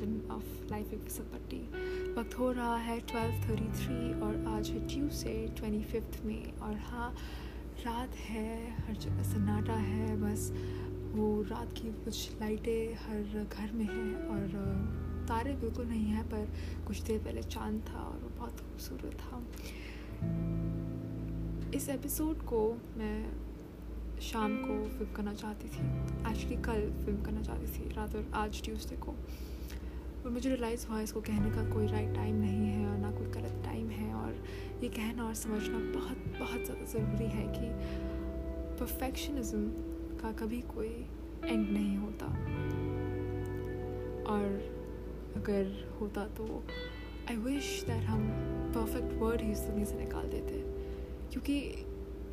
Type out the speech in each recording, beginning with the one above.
Seven of life एक फिसलपट्टी वक्त हो रहा है ट्वेल्व थर्टी थ्री और आज है ट्यूसडे ट्वेंटी फिफ्थ में और हाँ रात है, हर जगह सन्नाटा है, बस वो रात की कुछ लाइटें हर घर में हैं और तारे बिल्कुल नहीं हैं, पर कुछ देर पहले चाँद था और वो बहुत खूबसूरत था। इस एपिसोड को मैं शाम को फ़िल्म करना चाहती थी। एक्चुअली कल फ़िल्म करना चाहती थी, रात और आज ट्यूसडे को। और मुझे रियलाइज़ हुआ इसको कहने का कोई राइट टाइम नहीं है और ना कोई गलत टाइम है और ये कहना और समझना बहुत बहुत ज़्यादा ज़रूरी है कि परफेक्शनिज्म का कभी कोई एंड नहीं होता। और अगर होता तो आई विश दैट हम परफेक्ट वर्ड ही इस दुनिया से निकाल देते, क्योंकि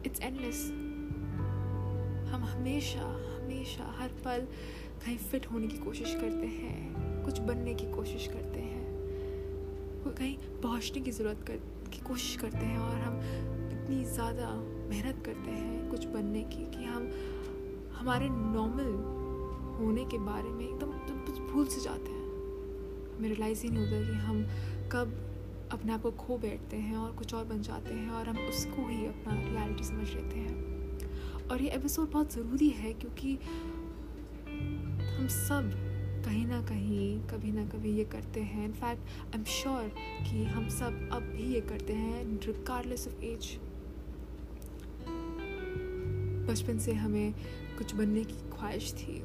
इट्स एंडलेस हम हमेशा हमेशा हर पल कहीं फिट होने की कोशिश करते हैं। कुछ बनने की कोशिश करते हैं। कहीं पहुँचने की ज़रूरत कर, की कोशिश करते हैं और हम इतनी ज़्यादा मेहनत करते हैं कुछ बनने की कि हम, हमारे नॉर्मल होने के बारे में एकदम भूल से जाते हैं। हमें रियलाइज़ ही नहीं होता कि हम कब अपने आप को खो बैठते हैं और कुछ और बन जाते हैं और हम उसको ही अपना रियलिटी समझ लेते हैं। और ये एपिसोड बहुत ज़रूरी है क्योंकि हम सब कहीं ना कहीं, कभी ना कभी ये करते हैं। इनफैक्ट आई एम श्योर कि हम सब अब भी ये करते हैं रिगार्डलेस ऑफ़ एज बचपन से हमें कुछ बनने की ख्वाहिश थी,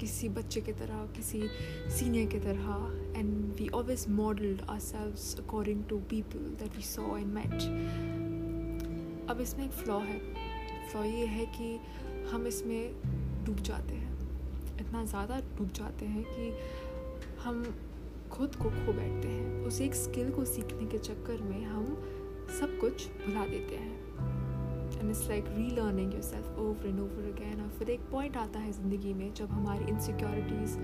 किसी बच्चे की तरह, किसी सीनियर की तरह and we always modelled ourselves according to people that we saw and mat अब इसमें एक फ्लॉ है। फ्लॉ ये है कि हम इसमें डूब जाते हैं। इतना ज़्यादा डूब जाते हैं कि हम खुद को खो बैठते हैं। उस एक स्किल को सीखने के चक्कर में हम सब कुछ भुला देते हैं। And it's like relearning yourself over and over again और फिर एक पॉइंट आता है ज़िंदगी में जब हमारी इनसिक्योरिटीज़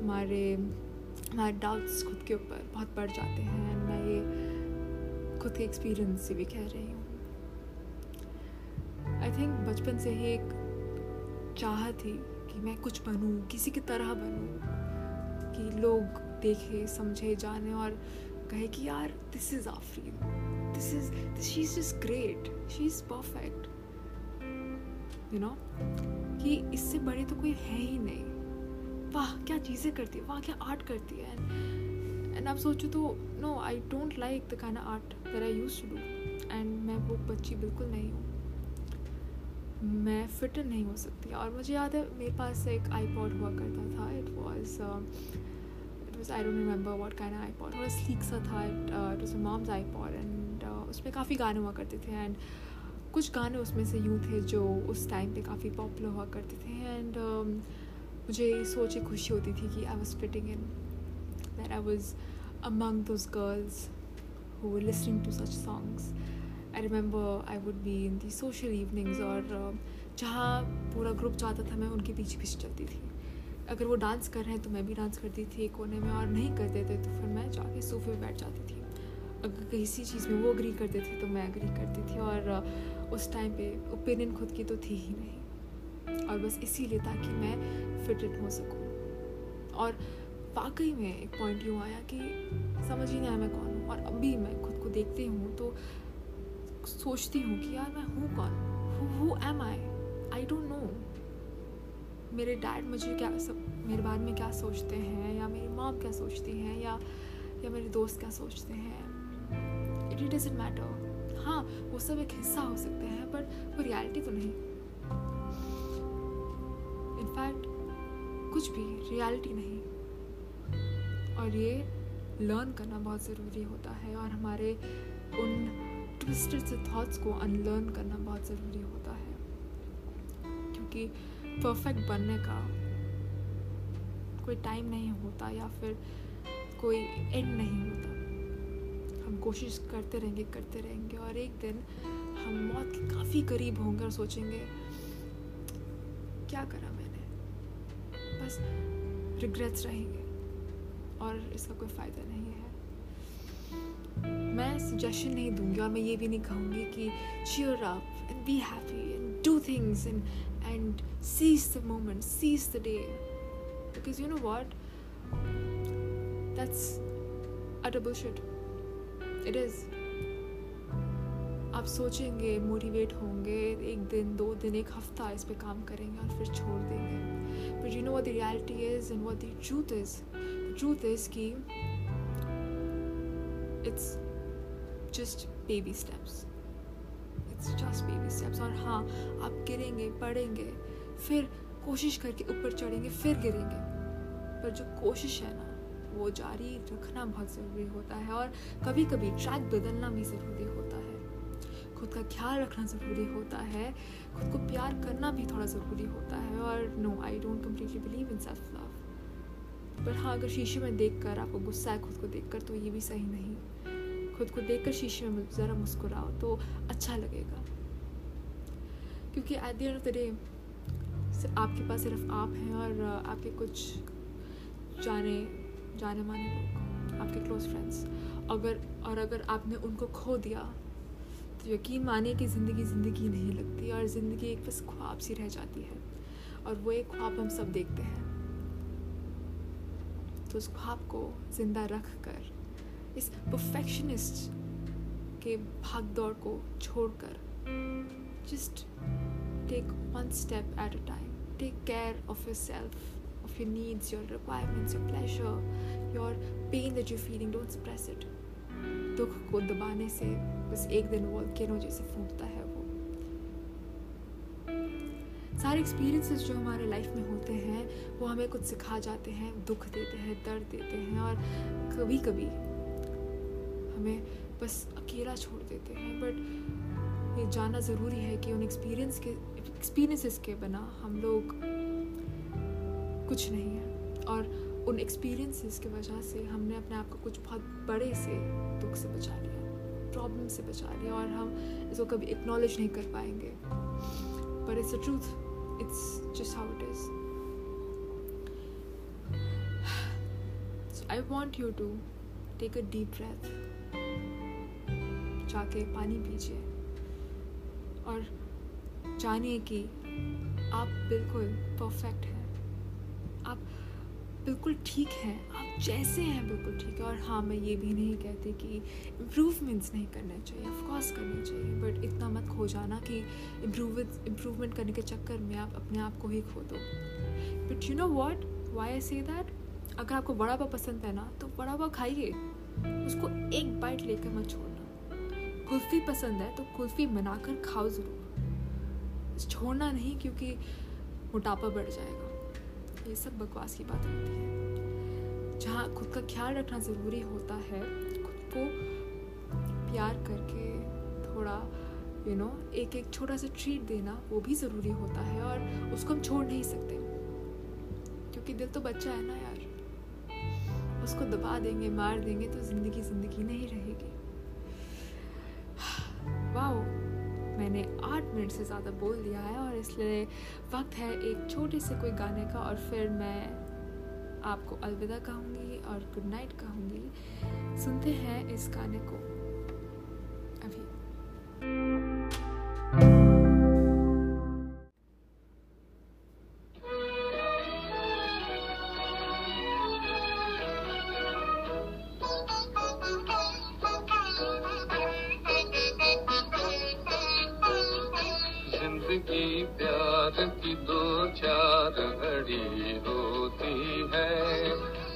हमारे हमारे डाउट्स खुद के ऊपर बहुत बढ़ जाते हैं। एंड मैं ये खुद के एक्सपीरियंस से भी कह रही हूँ। आई थिंक बचपन से ही एक चाह थी कि मैं कुछ बनूँ, किसी की तरह बनूं, कि लोग देखे, समझे, जाने और कहे कि यार this is Afreen this is she is great she is perfect you know कि इससे बड़े तो कोई है ही नहीं। वाह, क्या चीज़ें करती है। वाह, क्या आर्ट करती है। एंड आप सोचो तो no I don't like the kind art that I use to do and मैं वो बच्ची बिल्कुल नहीं हूँ। मैं फिट नहीं हो सकती। और मुझे याद है मेरे पास एक आईपॉड हुआ करता था। It was it was I don't remember what kind iPod थोड़ा स्लीक सा था। It it was mom's iPod and उसमें काफ़ी गाने हुआ करते थे। एंड कुछ गाने उसमें से यूँ थे जो उस टाइम पे काफ़ी पॉपुलर हुआ करते थे। एंड um, मुझे सोच के खुशी होती थी कि I was fitting in that I was among those girls who listening to such songs I remember I would be in the social evenings और जहाँ पूरा ग्रुप जाता था मैं उनके पीछे पीछे चलती थी। अगर वो डांस कर रहे हैं तो मैं भी डांस करती थी कोने में और नहीं करते थे तो फिर मैं जाके सोफे पे बैठ जाती थी। अगर किसी चीज़ में वो अग्री करते थे तो मैं अग्री करती थी और uh, उस टाइम पे ओपिनियन खुद की तो थी ही नहीं। और बस इसीलिए ताकि मैं फिट इन हो सकूँ। और वाकई में एक पॉइंट यूँ आया कि समझ ही नहीं आया मैं कौन हूँ और अभी मैं खुद को देखती हूँ तो सोचती हूँ कि यार मैं हूँ कौन? Who am I I don't know मेरे डैड मुझे क्या सब, मेरे बारे में क्या सोचते हैं? या मेरी माँ क्या सोचती हैं? या या मेरे दोस्त क्या सोचते हैं? इट इट डजेंट मैटर हाँ वो सब एक हिस्सा हो सकते हैं बट वो रियलिटी तो नहीं। इनफैक्ट कुछ भी रियलिटी नहीं। और ये लर्न करना बहुत ज़रूरी होता है और हमारे उन ट्विस्टेड से थॉट्स को अनलर्न करना बहुत ज़रूरी होता है। क्योंकि परफेक्ट बनने का कोई टाइम नहीं होता या फिर कोई एंड नहीं होता। हम कोशिश करते रहेंगे करते रहेंगे और एक दिन हम मौत के काफ़ी करीब होंगे और सोचेंगे, क्या करा मैंने? बस रिग्रेट्स रहेंगे और इसका कोई फ़ायदा नहीं है। मैं सजेशन नहीं दूँगी और मैं ये भी नहीं कहूँगी कि cheer up and be happy and do things and and seize the moment, seize the day. Because you know what? That's a double shit it is आप सोचेंगे मोटिवेट होंगे, एक दिन, दो दिन, एक हफ़्ता इस पर काम करेंगे और फिर छोड़ देंगे. But you know what the reality is and what the truth is truth is कि it's just baby steps it's just baby steps और हाँ आप गिरेंगे पढ़ेंगे फिर कोशिश करके ऊपर चढ़ेंगे, फिर गिरेंगे। पर जो कोशिश है ना, वो जारी रखना बहुत ज़रूरी होता है और कभी कभी ट्रैक बदलना भी ज़रूरी होता है। खुद का ख्याल रखना ज़रूरी होता है, खुद को प्यार करना भी थोड़ा ज़रूरी होता है और no I don't completely believe in self love पर हाँ अगर शीशे में देख कर आपको गुस्सा है, खुद को देख कर तो ये भी सही नहीं। खुद को देख कर शीशे में ज़रा मुस्कुराओ तो अच्छा लगेगा। क्योंकि at the end of the day आपके पास सिर्फ़ आप हैं और आपके कुछ जाने जाने माने लोग, आपके क्लोज फ्रेंड्स अगर, और अगर आपने उनको खो दिया तो यकीन मानिए कि ज़िंदगी ज़िंदगी नहीं लगती और ज़िंदगी एक बस ख्वाब सी रह जाती है। और वो एक ख्वाब हम सब देखते हैं। तो उस ख्वाब को ज़िंदा रख कर इस परफेक्शनिस्ट के भाग दौड़ को छोड़कर just take one step at a time take care of yourself of your needs, your requirements, your pleasure, your pain that you're feeling. Don't suppress it. दुख को दबाने से बस एक दिन वॉल्केनो जैसे फूटता है वो सारे एक्सपीरियंसेस जो हमारे लाइफ में होते हैं वो हमें कुछ सिखा जाते हैं दुख देते हैं दर्द देते हैं और कभी कभी हमें बस अकेला छोड़ देते हैं। बट ये जानना ज़रूरी है कि उन एक्सपीरियंस के एक्सपीरियंसेस के बिना हम लोग कुछ नहीं है। और उन एक्सपीरियंसेस की वजह से हमने अपने आप को कुछ बहुत बड़े से दुख से बचा लिया प्रॉब्लम से बचा लिया और हम इसको कभी एक्नॉलेज नहीं कर पाएँगे। पर it's a truth it's just how it is I want you to take a deep breath जाके पानी पीजिए। और जानिए कि आप बिल्कुल परफेक्ट हैं। आप बिल्कुल ठीक हैं। आप जैसे हैं बिल्कुल ठीक है। और हाँ मैं ये भी नहीं कहती कि इम्प्रूवमेंट्स नहीं करने चाहिए। ऑफकोर्स करने चाहिए बट इतना मत खो जाना कि इम्प्रूव इम्प्रूवमेंट करने के चक्कर में आप अपने आप को ही खो दो। But you know what why I say that अगर आपको बड़ा पाव पसंद है ना तो बड़ा पाव खाइए। उसको एक बाइट लेकर मत छोड़ना कुल्फ़ी पसंद है तो कुल्फ़ी बनाकर खाओ ज़रूर। छोड़ना नहीं क्योंकि मोटापा बढ़ जाएगा। ये सब बकवास की बात होती है। जहाँ खुद का ख्याल रखना ज़रूरी होता है खुद को प्यार करके थोड़ा यू you नो know, एक एक छोटा सा ट्रीट देना वो भी ज़रूरी होता है और उसको हम छोड़ नहीं सकते। क्योंकि दिल तो बच्चा है ना यार। उसको दबा देंगे मार देंगे तो ज़िंदगी ज़िंदगी नहीं रहेगी। मिनट से ज़्यादा बोल दिया है और इसलिए वक्त है एक छोटे से कोई गाने का और फिर मैं आपको अलविदा कहूँगी और गुड नाइट कहूँगी। सुनते हैं इस गाने को।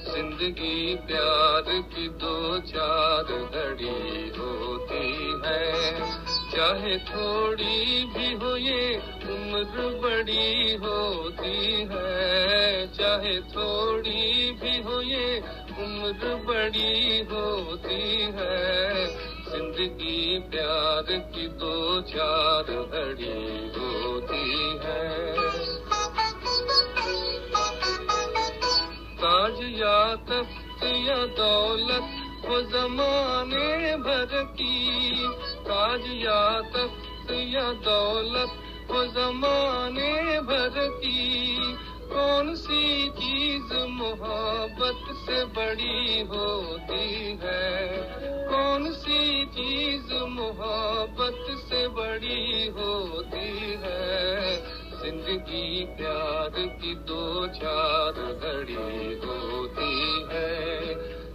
ज़िंदगी प्यार की दो चार घड़ी होती है। चाहे थोड़ी भी हो ये उम्र बड़ी होती है। चाहे थोड़ी भी हो ये उम्र बड़ी होती है। ज़िंदगी प्यार की दो चार घड़ी होती है। ताज या तख्त या दौलत वो जमाने भर की। ताज या तख्त या दौलत वो जमाने भर की। कौन सी चीज़ मोहब्बत से बड़ी होती है? कौन सी चीज़ मोहब्बत से बड़ी होती है? ज़िंदगी प्यार की दो चार घड़ी होती है।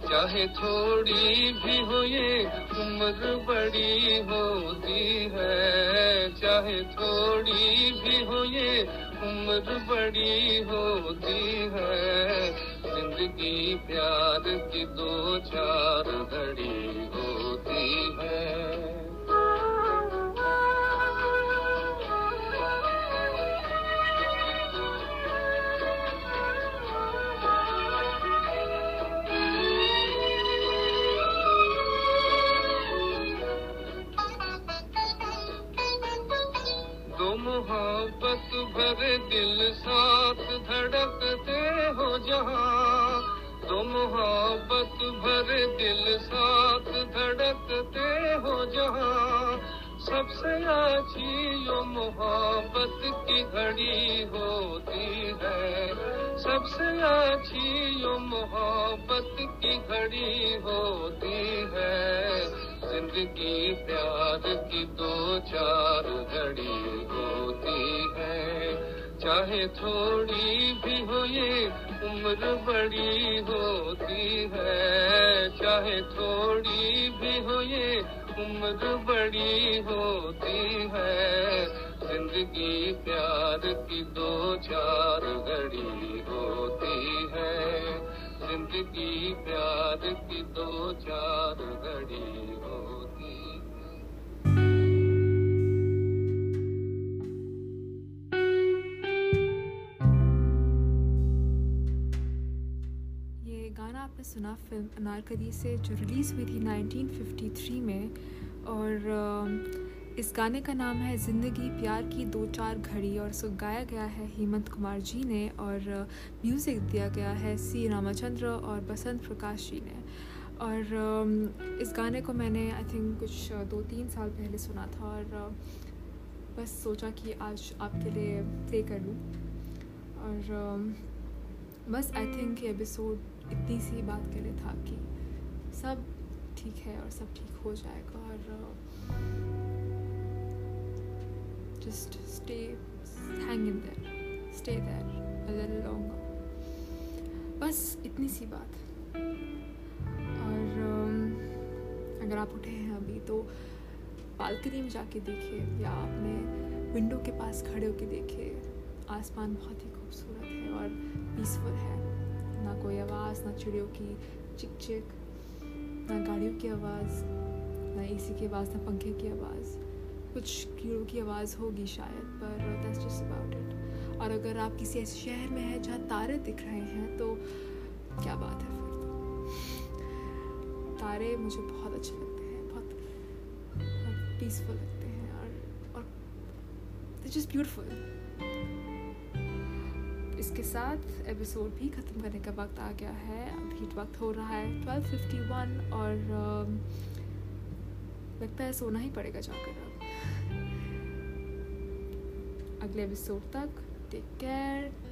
चाहे थोड़ी भी हो ये उम्र बड़ी होती है। चाहे थोड़ी भी हो ये उम्र बड़ी होती है। ज़िंदगी प्यार की दो चार घड़ी होती है। भरे दिल साथ धड़कते हो जहाँ। दो मोहब्बत भरे दिल साथ धड़कते हो जहाँ। सबसे अच्छी यो मोहब्बत की घड़ी होती है, सबसे अच्छी यो मोहब्बत की घड़ी होती है। ज़िंदगी प्यार की दो चार घड़ी होती है। चाहे थोड़ी भी हो ये उम्र बड़ी होती है। चाहे थोड़ी भी हो ये उम्र बड़ी होती है। ज़िंदगी प्यार की दो चार घड़ी होती है। ज़िंदगी प्यार सुना फ़िल्म अनारकली से, जो रिलीज़ हुई थी 1953 में, और इस गाने का नाम है ज़िंदगी प्यार की दो चार घड़ी, और सो गाया गया है हेमंत कुमार जी ने, और, म्यूज़िक दिया गया है सी रामाचंद्र और बसंत प्रकाश जी ने। और इस गाने को मैंने आई थिंक कुछ, दो तीन साल पहले सुना था, और, बस सोचा कि आज आपके लिए प्ले कर लूँ। और बस आई थिंक ये एपिसोड इतनी सी बात के लिए था कि सब ठीक है और सब ठीक हो जाएगा और just stay hang in there stay there little बस इतनी सी बात। और अगर आप उठे हैं अभी तो बालकनी में जाके देखिए या आपने विंडो के पास खड़े होके देखिए। आसमान बहुत ही खूबसूरत है और पीसफुल है। ना कोई आवाज़, ना चिड़ियों की चिक चिक ना गाड़ियों की आवाज़, ना एसी की आवाज़, ना पंखे की आवाज़। कुछ कीड़ों की आवाज़ होगी शायद, पर दैट्स जस्ट अबाउट इट और अगर आप किसी ऐसे शहर में हैं जहाँ तारे दिख रहे हैं तो क्या बात है फिर? तो तारे मुझे बहुत अच्छे लगते हैं, बहुत बहुत पीसफुल लगते हैं और और जस्ट ब्यूटिफुल इसके साथ एपिसोड भी ख़त्म करने का वक्त आ गया है। अभी वक्त हो रहा है ट्वेल्व फिफ्टी वन और लगता है सोना ही पड़ेगा जाकर अब। अगले एपिसोड तक टेक केयर